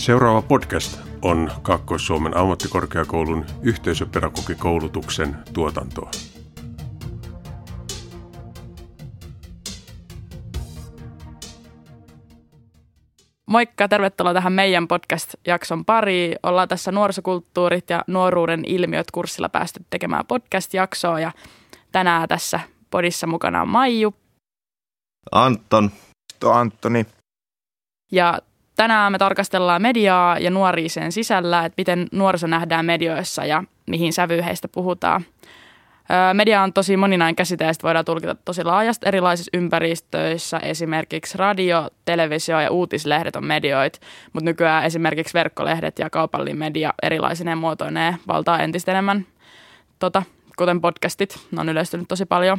Seuraava podcast on Kaakkois-Suomen ammattikorkeakoulun yhteisöpedagogikoulutuksen tuotantoa. Moikka, tervetuloa tähän meidän podcast-jakson pariin. Ollaan tässä nuorisokulttuurit ja nuoruuden ilmiöt kurssilla päästy tekemään podcast-jaksoa ja tänään tässä podissa mukana on Maiju. Anton. Tuo Antoni. Ja tänään me tarkastellaan mediaa ja nuoria sen sisällä, että miten nuoriso nähdään medioissa ja mihin sävyyn heistä puhutaan. Media on tosi moninainen käsite ja voidaan tulkita tosi laajasti erilaisissa ympäristöissä. Esimerkiksi radio, televisio ja uutislehdet on medioit, mutta nykyään esimerkiksi verkkolehdet ja kaupallinen media erilaisine muotoineen valtaa entistä enemmän, tota, kuten podcastit. Ne on yleistynyt tosi paljon.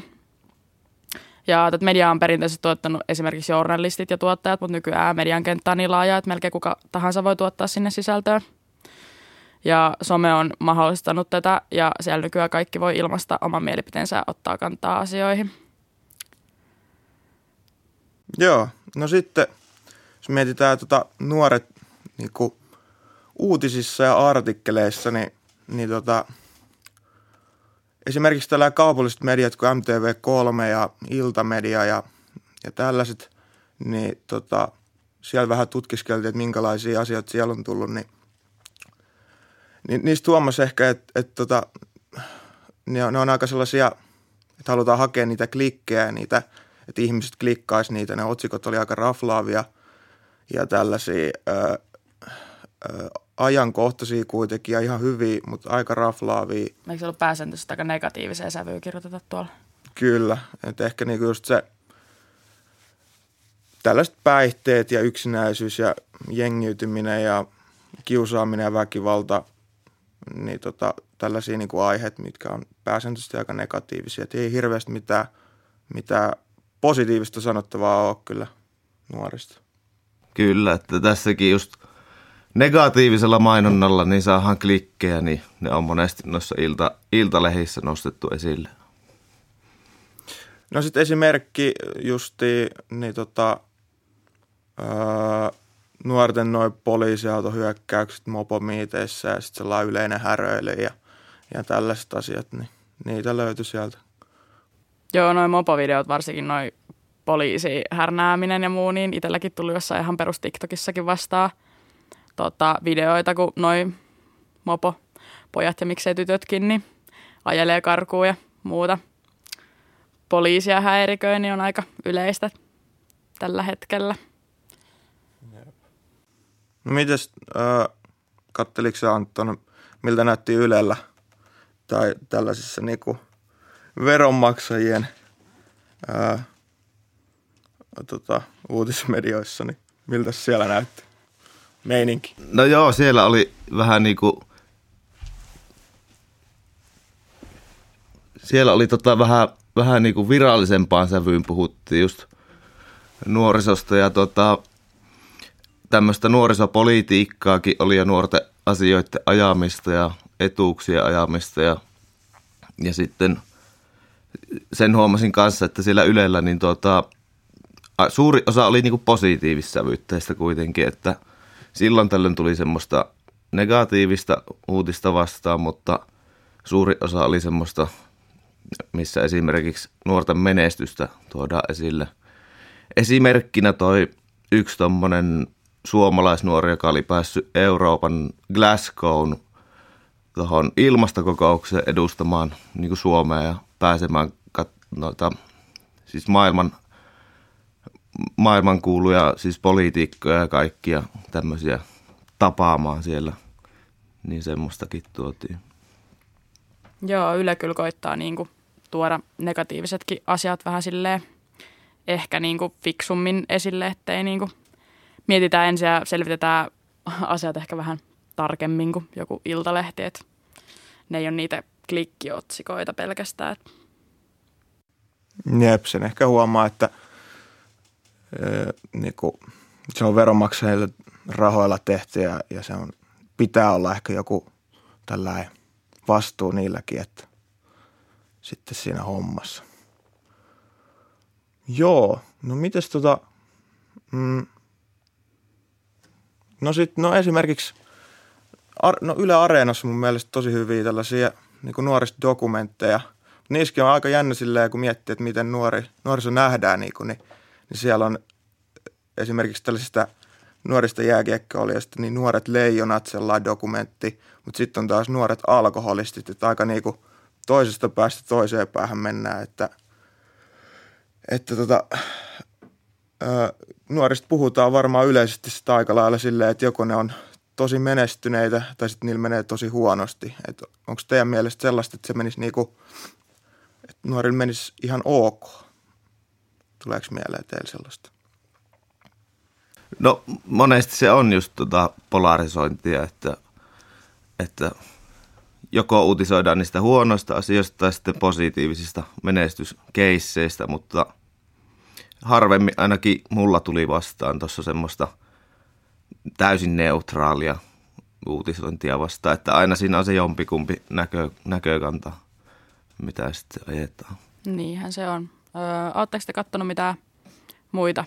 Ja tätä mediaa on perinteisesti tuottanut esimerkiksi journalistit ja tuottajat, mutta nykyään median kenttä on niin laaja, että melkein kuka tahansa voi tuottaa sinne sisältöä. Ja some on mahdollistanut tätä ja siellä nykyään kaikki voi ilmaista oman mielipiteensä ottaa kantaa asioihin. Joo, no sitten jos mietitään tuota nuoret niin uutisissa ja artikkeleissa, niin, niin tota, esimerkiksi tällä kaupalliset mediat kuin MTV3 ja Iltamedia ja, ja tällaiset, niin tota, siellä vähän tutkiskeltiin, että minkälaisia asioita siellä on tullut, niin – niin niistä huomasi ehkä, että, että tota, ne, on, ne on aika sellaisia, että halutaan hakea niitä klikkejä, niitä, että ihmiset klikkaisi niitä. Ne otsikot oli aika raflaavia ja tällaisia ö, ajankohtaisia kuitenkin ja ihan hyviä, mutta aika raflaavia. Eikö se ollut pääsääntöisesti aika negatiiviseen sävyyn kirjoiteta tuolla? Kyllä, että ehkä niinku just se tällaiset päihteet ja yksinäisyys ja jengiytyminen ja kiusaaminen ja väkivalta – niin tota, tällaisia niin kuin aiheet, mitkä on pääsääntöisesti aika negatiivisia. Et ei hirveästi mitään, mitään positiivista sanottavaa ole kyllä nuorista. Kyllä, että tässäkin just negatiivisella mainonnalla niin saadaan klikkejä, niin ne on monesti noissa ilta, iltalehissä nostettu esille. No sitten esimerkki justi, niin tota, öö, nuorten noin poliisiautohyökkäykset mopomiiteissä ja sitten sellainen yleinen häröily ja, ja tällaiset asiat, niin niitä löytyi sieltä. Joo, noin mopovideot, varsinkin noin poliisihärnääminen ja muu, niin itselläkin tuli jossain ihan perus TikTokissakin vastaa tota, videoita, kun noin mopo pojat ja miksei tytötkin, niin ajelee karkuun ja muuta. Poliisia häiriköi, niin on aika yleistä tällä hetkellä. No mites, äh, katteliko sä Anton, miltä näytti Ylellä tai tällaisissa niinku veronmaksajien äh, tota, uutismedioissa, niin miltä siellä näytti meininki? No joo, siellä oli vähän niin kuin, siellä oli tota vähän, vähän niin kuin virallisempaan sävyyn puhuttiin just nuorisosta ja tota, tämmöistä nuorisopolitiikkaakin oli ja nuorten asioiden ajamista ja etuuksien ajamista ja, ja sitten sen huomasin kanssa, että siellä Ylellä niin tuota, suuri osa oli niin positiivissävyytteistä kuitenkin, että silloin tällöin tuli semmoista negatiivista uutista vastaan, mutta suuri osa oli semmoista, missä esimerkiksi nuorten menestystä tuodaan esille. Esimerkkinä toi yksi tommonen suomalaisnuori, joka oli päässyt Euroopan Glasgown tuohon ilmastokokoukseen edustamaan niin Suomea ja pääsemään kat- noita, siis maailman, maailmankuuluja, siis poliitikkoja ja kaikkia tämmöisiä tapaamaan siellä. Niin semmoistakin tuotiin. Joo, Yle kyllä koittaa niin kuin tuoda negatiivisetkin asiat vähän silleen ehkä niin kuin fiksummin esille, ettei niin kuin mietitään ensin ja selvitetään asiat ehkä vähän tarkemmin kuin joku iltalehti, että ne ei ole niitä klikkiotsikoita pelkästään. Jep, sen ehkä huomaa, että niin kuin, se on veronmaksajille rahoilla tehty ja, ja se on, pitää olla ehkä joku tällainen vastuu niilläkin, että sitten siinä hommassa. Joo, no mites tota, mm, No sitten no esimerkiksi Ar- no Yle Areenassa mun mielestä tosi hyviä tällaisia niin nuorista dokumentteja. Niissäkin on aika jännä silleen, kun miettii, että miten nuori, nuoriso nähdään, niin, kuin, niin, niin siellä on esimerkiksi tällaisista nuorista jääkiekkoilijoista, niin nuoret leijonat, sellainen dokumentti, mutta sitten on taas nuoret alkoholistit, että aika niin kuin toisesta päästä toiseen päähän mennään, että, että tota, nuorista puhutaan varmaan yleisesti sitä aika lailla silleen, että joko ne on tosi menestyneitä tai sitten niillä menee tosi huonosti. Onko teidän mielestä sellaista, että se menisi niinku, että nuorilla menisi ihan ok? Tuleeko mieleen teille sellaista? No monesti se on just tota polarisointia, että, että joko uutisoidaan niistä huonoista asioista tai sitten positiivisista menestyskeisseistä, mutta – harvemmin ainakin mulla tuli vastaan tuossa semmoista täysin neutraalia uutisointia vastaan, että aina siinä on se jompikumpi näkö, näkökanta, mitä sitten ajetaan. Niinhän se on. Oletteko te katsonut mitään muita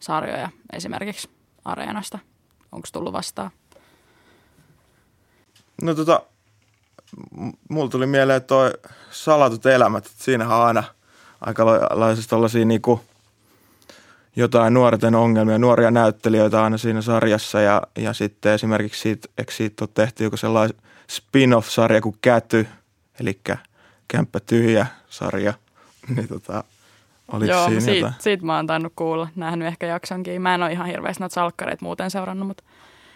sarjoja esimerkiksi Areenasta? Onko tullut vastaan? No tota, mulla tuli mieleen toi salatut elämät. Siinähän on aina aika lailla niinku – jotain nuorten ongelmia, nuoria näyttelijöitä aina siinä sarjassa ja, ja sitten esimerkiksi siitä, eikö siitä ole tehty joku sellainen spin-off-sarja kuin Käty, eli Kämppä tyhjä sarja, niin tota, oliko Joo, siinä siitä, siitä mä oon tainnut kuulla, nähnyt ehkä jaksonkin. Mä en ole ihan hirveästi näitä salkkareita muuten seurannut, mutta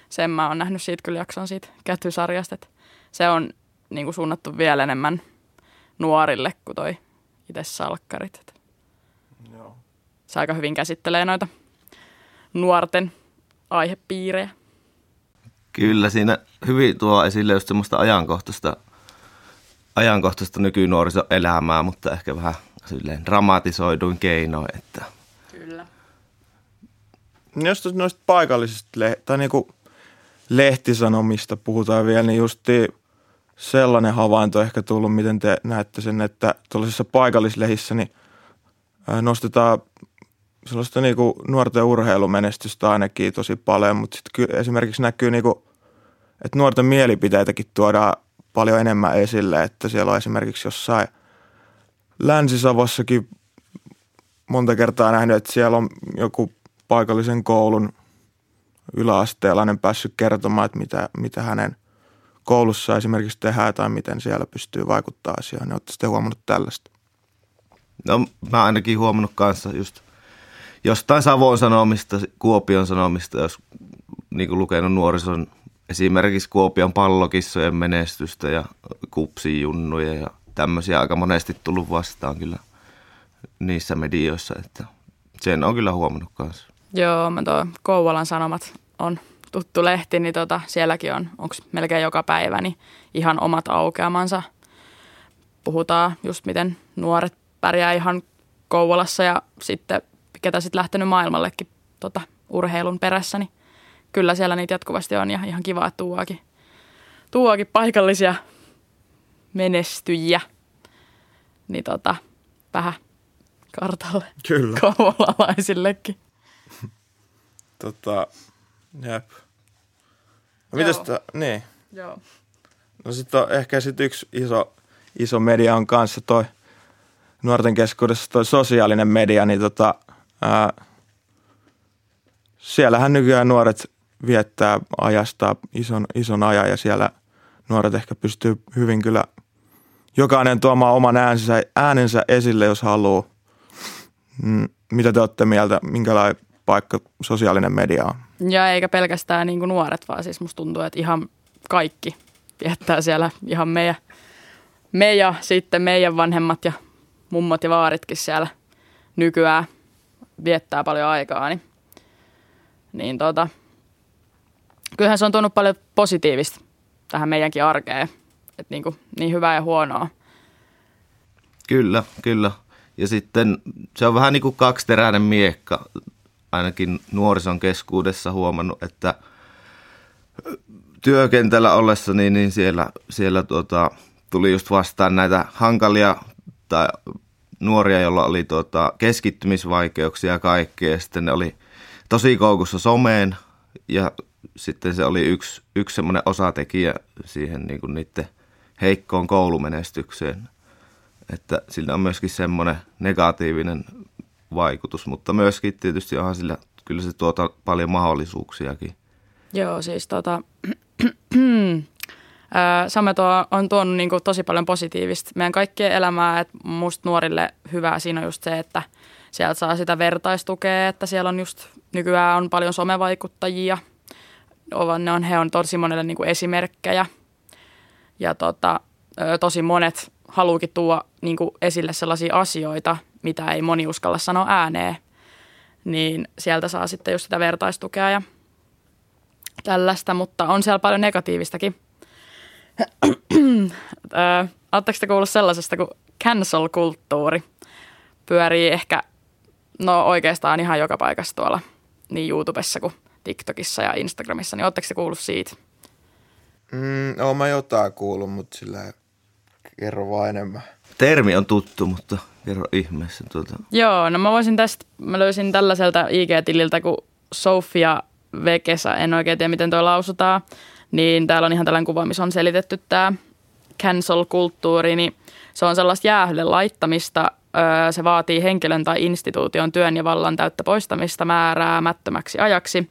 sen mä oon nähnyt siitä kyllä jakson siitä Käty-sarjasta, että se on niin kuin suunnattu vielä enemmän nuorille kuin toi itse salkkarit se aika hyvin käsittelee noita nuorten aihepiirejä. Kyllä, siinä hyvin tuo esille just semmoista ajankohtaista, ajankohtaista nykynuorisoelämää, mutta ehkä vähän silleen dramatisoiduin keinoin. Että. Kyllä. Jos noista paikallisista le- tai niinku lehtisanomista puhutaan vielä, niin just sellainen havainto ehkä tullut, miten te näette sen, että tuollaisissa paikallislehissä niin nostetaan sellaista niinku nuorten urheilumenestystä ainakin tosi paljon, mutta sitten esimerkiksi näkyy niinku, että nuorten mielipiteitäkin tuodaan paljon enemmän esille, että siellä on esimerkiksi jossain Länsi-Savossakin monta kertaa nähnyt, että siellä on joku paikallisen koulun yläasteelainen päässyt kertomaan, että mitä, mitä hänen koulussa esimerkiksi tehdään tai miten siellä pystyy vaikuttaa asioihin. Olette sitten huomannut tällaista? No mä ainakin huomannut kanssa just jostain Savon sanomista, Kuopion sanomista, jos niin kuin lukenut nuorison esimerkiksi Kuopion pallokissojen menestystä ja kupsijunnuja ja tämmöisiä aika monesti tullut vastaan kyllä niissä medioissa, että sen on kyllä huomannut kanssa. Joo, mä tuo Kouvolan Sanomat on tuttu lehti, niin tota, sielläkin on, onko melkein joka päivä, niin ihan omat aukeamansa. Puhutaan just miten nuoret pärjää ihan Kouvolassa ja sitten ketä sitten lähtenyt maailmallekin tota, urheilun perässä, niin kyllä siellä niitä jatkuvasti on ja ihan kiva, että tuoakin, tuoakin paikallisia menestyjiä niin tota, vähän kartalle kyllä. kouvolalaisillekin. tota, jep. No, mitäs tää, niin. Joo. No sitten on ehkä sit yksi iso, iso media on kanssa toi nuorten keskuudessa toi sosiaalinen media, niin tota, ää, siellähän nykyään nuoret viettää ajasta ison, ison ajan ja siellä nuoret ehkä pystyy hyvin kyllä jokainen tuomaan oman äänensä, äänensä esille, jos haluaa. Mm, mitä te olette mieltä, minkälainen paikka sosiaalinen media on? Ja eikä pelkästään niin kuin nuoret, vaan siis musta tuntuu, että ihan kaikki viettää siellä ihan meidän, me ja sitten meidän vanhemmat ja mummot ja vaaritkin siellä nykyään viettää paljon aikaa, niin, niin tota, kyllähän se on tuonut paljon positiivista tähän meidänkin arkeen, että niin, kuin, niin hyvää ja huonoa. Kyllä, kyllä. Ja sitten se on vähän niin kuin kaksiteräinen miekka, ainakin nuorison keskuudessa huomannut, että työkentällä ollessa niin, niin siellä, siellä tuota, tuli just vastaan näitä hankalia tai nuoria, joilla oli tuota, keskittymisvaikeuksia ja kaikkea. Ja sitten ne oli tosi koukussa someen ja sitten se oli yksi, yksi semmoinen osatekijä siihen niin kuin niiden heikkoon koulumenestykseen. Että sillä on myöskin semmoinen negatiivinen vaikutus, mutta myöskin tietysti onhan sillä, kyllä se tuota paljon mahdollisuuksiakin. Joo, siis tota, Some tuo, on tuonut niin kuin tosi paljon positiivista meidän kaikkien elämää, että musta nuorille hyvää siinä on just se, että sieltä saa sitä vertaistukea, että siellä on just nykyään on paljon somevaikuttajia, ne on, he on tosi monelle niin kuin esimerkkejä ja tota, tosi monet haluukin tuoda niin esille sellaisia asioita, mitä ei moni uskalla sanoa ääneen, niin sieltä saa sitten just sitä vertaistukea ja tällaista, mutta on siellä paljon negatiivistakin. Oletteko te kuullut sellaisesta kuin cancel-kulttuuri? Pyörii ehkä, no oikeastaan ihan joka paikassa tuolla niin YouTubessa kuin TikTokissa ja Instagramissa, niin oletteko te kuullut siitä? Mm, oon mä jotain kuullut, mutta sillä kerro vaan enemmän. Termi on tuttu, mutta kerro ihmeessä tuota. Joo, no mä voisin tästä, mä löysin tällaiselta IG-tililtä kuin Sofia Vekesa, en oikein tiedä miten tuo lausutaan, niin täällä on ihan tällainen kuva, missä on selitetty tämä cancel-kulttuuri, niin se on sellaista jäähylle laittamista. Se vaatii henkilön tai instituution työn ja vallan täyttä poistamista määräämättömäksi ajaksi.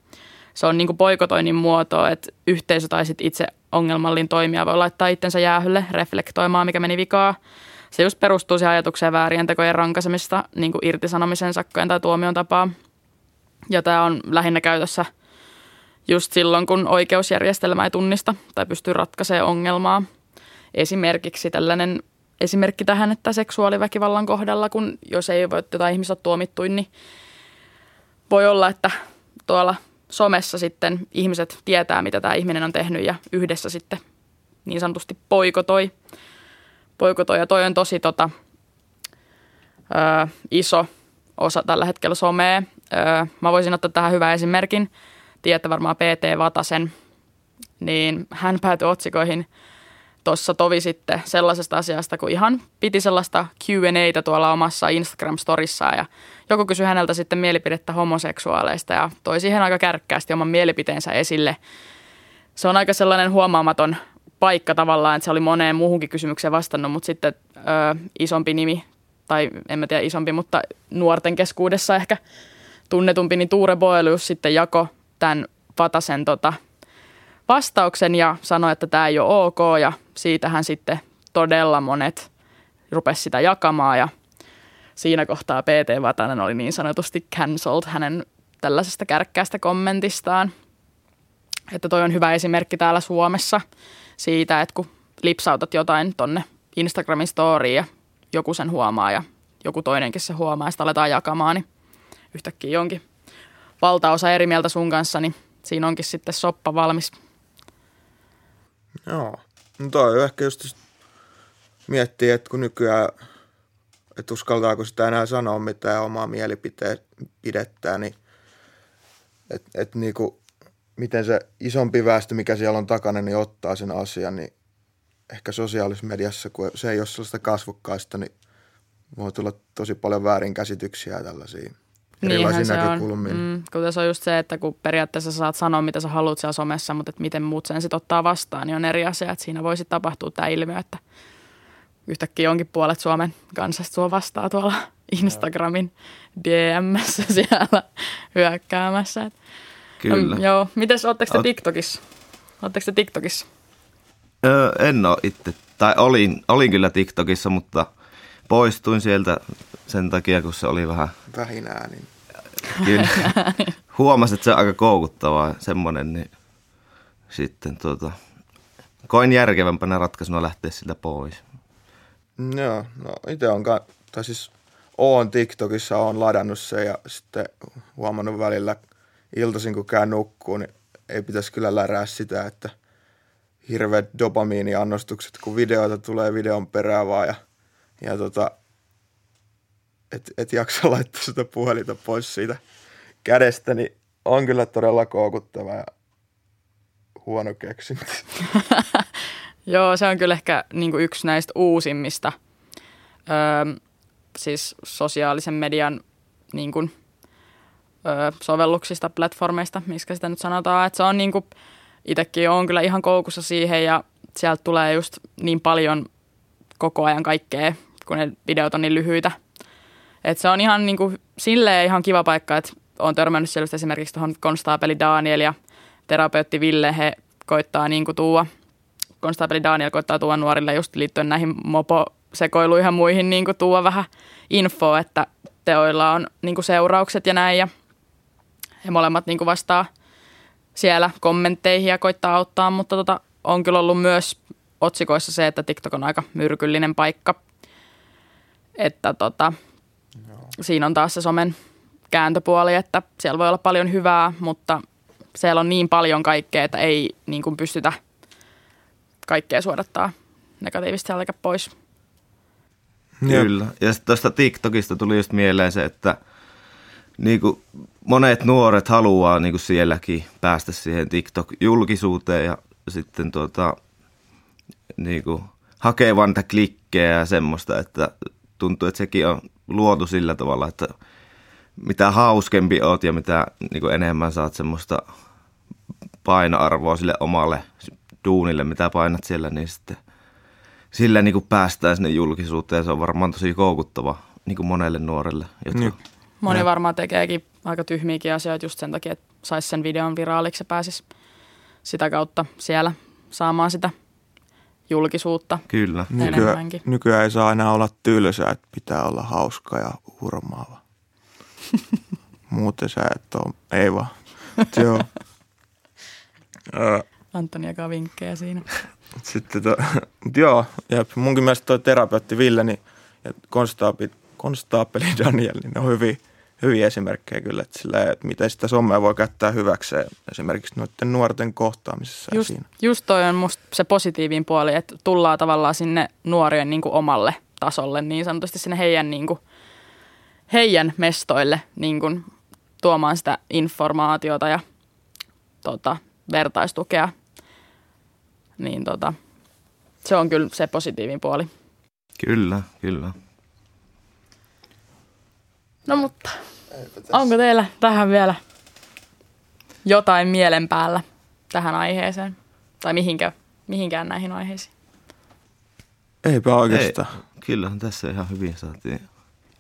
Se on niin kuin poikotoinnin muoto, että yhteisö tai sit itse ongelmallin toimija voi laittaa itsensä jäähylle reflektoimaan, mikä meni vikaa. Se just perustuu siihen ajatukseen väärien tekojen rankasemista niin kuin irtisanomisen, sakkojen tai tuomion tapaa. Ja tämä on lähinnä käytössä just silloin, kun oikeusjärjestelmä ei tunnista tai pystyy ratkaisemaan ongelmaa. Esimerkiksi tällainen esimerkki tähän, että seksuaaliväkivallan kohdalla, kun jos ei voi jotain ihmistä ole tuomittu, niin voi olla, että tuolla somessa sitten ihmiset tietää, mitä tämä ihminen on tehnyt ja yhdessä sitten niin sanotusti poikotoi. Poikotoi ja toi on tosi tota, ö, iso osa tällä hetkellä somea. Ö, mä voisin ottaa tähän hyvän esimerkin. Tiedätte varmaan PT Vatasen, niin hän päätyi otsikoihin – tuossa tovi sitten sellaisesta asiasta, kun ihan piti sellaista Q&Atä tuolla omassa Instagram-storissaan ja joku kysyi häneltä sitten mielipidettä homoseksuaaleista ja toi siihen aika kärkkäästi oman mielipiteensä esille. Se on aika sellainen huomaamaton paikka tavallaan, että se oli moneen muuhunkin kysymykseen vastannut, mutta sitten ö, isompi nimi, tai en mä tiedä isompi, mutta nuorten keskuudessa ehkä tunnetumpi, niin Tuure Boelius sitten jako tämän Vatasen tota, vastauksen ja sanoi, että tämä ei ole ok ja siitähän sitten todella monet rupesi sitä jakamaan ja siinä kohtaa PT Vatanen oli niin sanotusti cancelled hänen tällaisesta kärkkäästä kommentistaan. Että toi on hyvä esimerkki täällä Suomessa siitä, että kun lipsautat jotain tonne Instagramin storyin ja joku sen huomaa ja joku toinenkin se huomaa ja sitä aletaan jakamaan, niin yhtäkkiä jonkin valtaosa eri mieltä sun kanssa, niin siinä onkin sitten soppa valmis – Joo. No toi on ehkä just miettiä, että kun nykyään, että uskaltaako sitä enää sanoa mitään omaa mielipidettä, niin että et niinku, miten se isompi väestö, mikä siellä on takana, niin ottaa sen asian, niin ehkä sosiaalisessa mediassa, kun se ei ole sellaista kasvokkaista, niin voi tulla tosi paljon väärinkäsityksiä ja tällaisia erilaisia näkökulmia. Mm, kun tässä on just se, että kun periaatteessa saat sanoa, mitä sä haluat siellä somessa, mutta että miten muut sen sitten ottaa vastaan, niin on eri asia. Että siinä voisi tapahtua tämä ilmiö, että yhtäkkiä jonkin puolet Suomen kansasta sua vastaa tuolla Instagramin DMssä siellä hyökkäämässä. Kyllä. Um, joo. Mites, ootteko te TikTokissa? Ootteko te TikTokissa? Öö, en ole itse. Tai olin, olin kyllä TikTokissa, mutta poistuin sieltä sen takia, kun se oli vähän... Vähin äänin. Kyllä. Huomasin, että se on aika koukuttavaa semmoinen, niin sitten tuota, koin järkevämpänä ratkaisuna lähteä sitä pois. Joo, no itse on, tai siis oon TikTokissa, on ladannut sen ja sitten huomannut välillä iltaisin, kun käyn nukkuun, niin ei pitäisi kyllä lärää sitä, että hirveät dopamiiniannostukset, kun videoita tulee videon perään vaan ja, ja tota, et, et jaksa laittaa sitä puhelinta pois siitä kädestä, niin on kyllä todella koukuttava ja huono keksintö. Joo, se on kyllä ehkä niin kuin yksi näistä uusimmista öö, siis sosiaalisen median niin kuin, ö, sovelluksista, platformeista, miksi sitä nyt sanotaan. Että se on niin kuin, itsekin on kyllä ihan koukussa siihen ja sieltä tulee just niin paljon koko ajan kaikkea, kun ne videot on niin lyhyitä. Et se on ihan niin kuin, silleen ihan kiva paikka, että olen törmännyt siellä esimerkiksi tuohon konstaapeli Daniel ja terapeutti Ville, he koittaa niin kuin tuua, konstaapeli Daniel koittaa tuua nuorille just liittyen näihin mopo-sekoiluihin ja muihin niin kuin tuua vähän infoa, että teoilla on niin kuin seuraukset ja näin ja he molemmat niin kuin vastaa siellä kommentteihin ja koittaa auttaa, mutta tota, on kyllä ollut myös otsikoissa se, että TikTok on aika myrkyllinen paikka. Että tota, siinä on taas se somen kääntöpuoli, että siellä voi olla paljon hyvää, mutta siellä on niin paljon kaikkea, että ei niin kuin pystytä kaikkea suodattaa negatiivista sieltä pois. Kyllä. Ja sitten tuosta TikTokista tuli just mieleen se, että niin kuin monet nuoret haluaa niin kuin sielläkin päästä siihen TikTok-julkisuuteen ja sitten tuota, niin kuin hakevan niitä klikkejä ja semmoista, että tuntuu, että sekin on luotu sillä tavalla, että mitä hauskempi oot ja mitä niin kuin enemmän saat semmoista painoarvoa sille omalle duunille, mitä painat siellä, niin sitten sillä niin kuin päästään sinne julkisuuteen. Se on varmaan tosi koukuttava niin kuin monelle nuorelle. Jotka... Niin. Moni ja. varmaan tekeekin aika tyhmiäkin asioita just sen takia, että saisi sen videon viraaliksi ja pääsisi sitä kautta siellä saamaan sitä julkisuutta. Kyllä. Nykyään, nykyään ei saa enää olla tylsää, että pitää olla hauska ja hurmaava. Muuten sä et ole, ei vaan. Joo. Antoni jakaa vinkkejä siinä. Sitten to, joo, jep. munkin mielestä toi terapeutti Ville niin, ja konstaapi, konstaapeli Daniel, niin ne on hyvin, hyviä esimerkkejä kyllä, että, sillä, että miten sitä somea voi käyttää hyväkseen esimerkiksi noiden nuorten kohtaamisessa. Just, siinä. just toi on musta se positiivin puoli, että tullaan tavallaan sinne nuorien niin omalle tasolle, niin sanotusti sinne heidän, niin kuin, heidän mestoille niin kuin, tuomaan sitä informaatiota ja tota, vertaistukea. Niin tota, se on kyllä se positiivin puoli. Kyllä, kyllä. No mutta, onko teillä tähän vielä jotain mielen päällä tähän aiheeseen? Tai mihinkä, mihinkään näihin aiheisiin? Eipä oikeastaan. Ei, kyllähän tässä ihan hyvin saatiin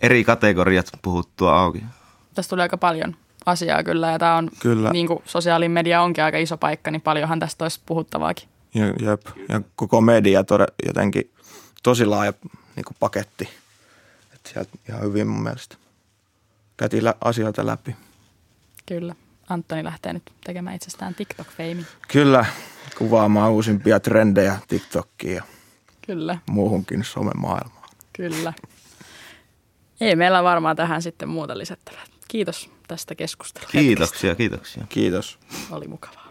eri kategoriat puhuttua auki. Tästä tuli aika paljon asiaa kyllä ja tämä on, kyllä. niin kuin sosiaalinen media onkin aika iso paikka, niin paljonhan tästä olisi puhuttavaakin. Ja, jep. ja koko media tode, jotenkin tosi laaja niin kuin paketti. Että sieltä ihan hyvin mun mielestä käytiin lä- asioita läpi. Kyllä. Antoni lähtee nyt tekemään itsestään TikTok-feimi. Kyllä, kuvaamaan uusimpia trendejä TikTokkiin ja Kyllä. muuhunkin somemaailmaan. Kyllä. Ei meillä varmaan tähän sitten muuta lisättävää. Kiitos tästä keskustelusta. Kiitoksia, kiitoksia. Kiitos. Oli mukavaa.